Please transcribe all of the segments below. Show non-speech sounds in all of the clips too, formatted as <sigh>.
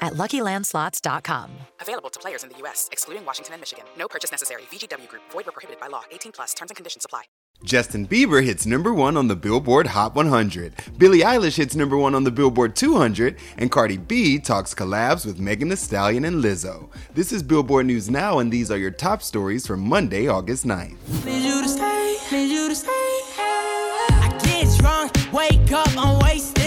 at luckylandslots.com. Available to players in the U.S., excluding Washington and Michigan. No purchase necessary. VGW Group, void were prohibited by law. 18 plus terms and conditions apply. Justin Bieber hits number one on the Billboard Hot 100. Billie Eilish hits number one on the Billboard 200. And Cardi B talks collabs with Megan Thee Stallion and Lizzo. This is Billboard News Now, and these are your top stories for Monday, August 9th. Need you to stay, need you to stay. I get drunk, wake up, I'm wasted still.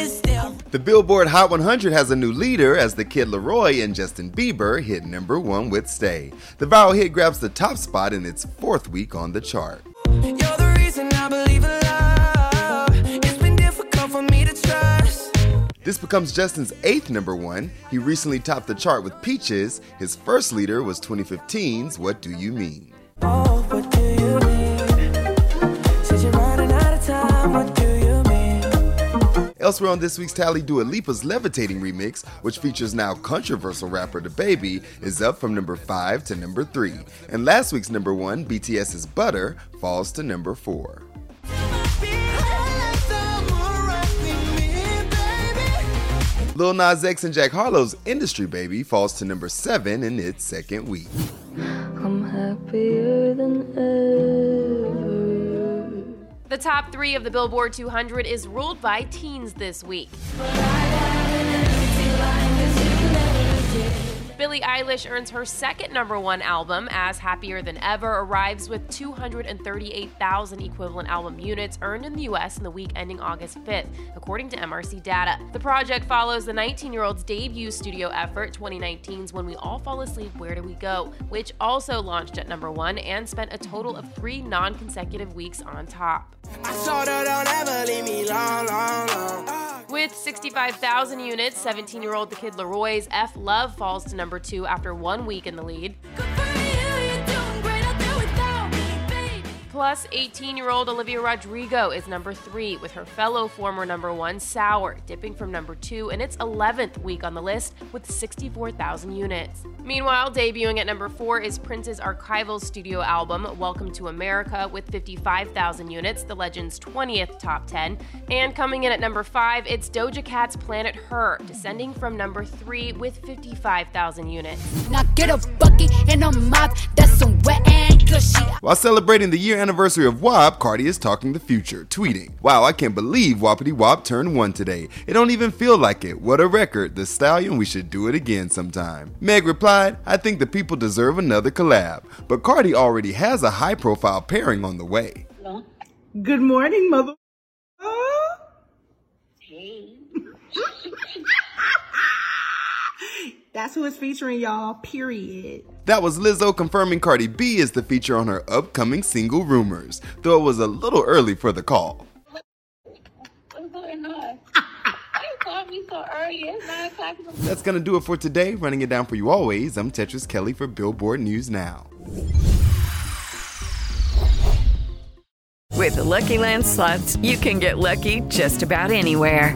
The Billboard Hot 100 has a new leader as the Kid Laroi and Justin Bieber hit number one with Stay. The viral hit grabs the top spot in its fourth week on the chart. You're the reason I believe in love. It's been difficult for me to trust. This becomes Justin's eighth number one. He recently topped the chart with Peaches. His first leader was 2015's What Do You Mean? Oh, Elsewhere on this week's tally, Dua Lipa's Levitating remix, which features now controversial rapper DaBaby, is up from number 5 to number 3. And last week's number 1, BTS's Butter, falls to number 4. Lil Nas X and Jack Harlow's Industry Baby falls to number 7 in its second week. I'm happier than ever. The top three of the Billboard 200 is ruled by teens this week. Billie Eilish earns her second number one album as Happier Than Ever arrives with 238,000 equivalent album units earned in the US in the week ending August 5th, according to MRC data. The project follows the 19 year old's debut studio effort, 2019's When We All Fall Asleep, Where Do We Go, which also launched at number one and spent a total of three non consecutive weeks on top. 65,000 units, 17 year old The Kid Laroi's F Love falls to number two after one week in the lead. Plus, 18 year old Olivia Rodrigo is number three, with her fellow former number one, Sour, dipping from number two in its 11th week on the list with 64,000 units. Meanwhile, debuting at number four is Prince's archival studio album, Welcome to America, with 55,000 units, the legend's 20th top 10. And coming in at number five, it's Doja Cat's Planet Her, descending from number three with 55,000 units. Now get a bucket and a mop, that's some wet gushy. While celebrating the year anniversary of WAP, Cardi is talking the future, tweeting, Wow, I can't believe Wapity Wap turned one today. It don't even feel like it. What a record. The stallion, we should do it again sometime. Meg replied, I think the people deserve another collab. But Cardi already has a high profile pairing on the way. Good morning, mother. That's who it's featuring, y'all. Period. That was Lizzo confirming Cardi B is the feature on her upcoming single Rumors, though it was a little early for the call. What's going on? <laughs> You calling me so early? It's 9 o'clock That's gonna do it for today. Running it down for you always, I'm Tetris Kelly for Billboard News Now. With the Lucky Land slots, you can get lucky just about anywhere.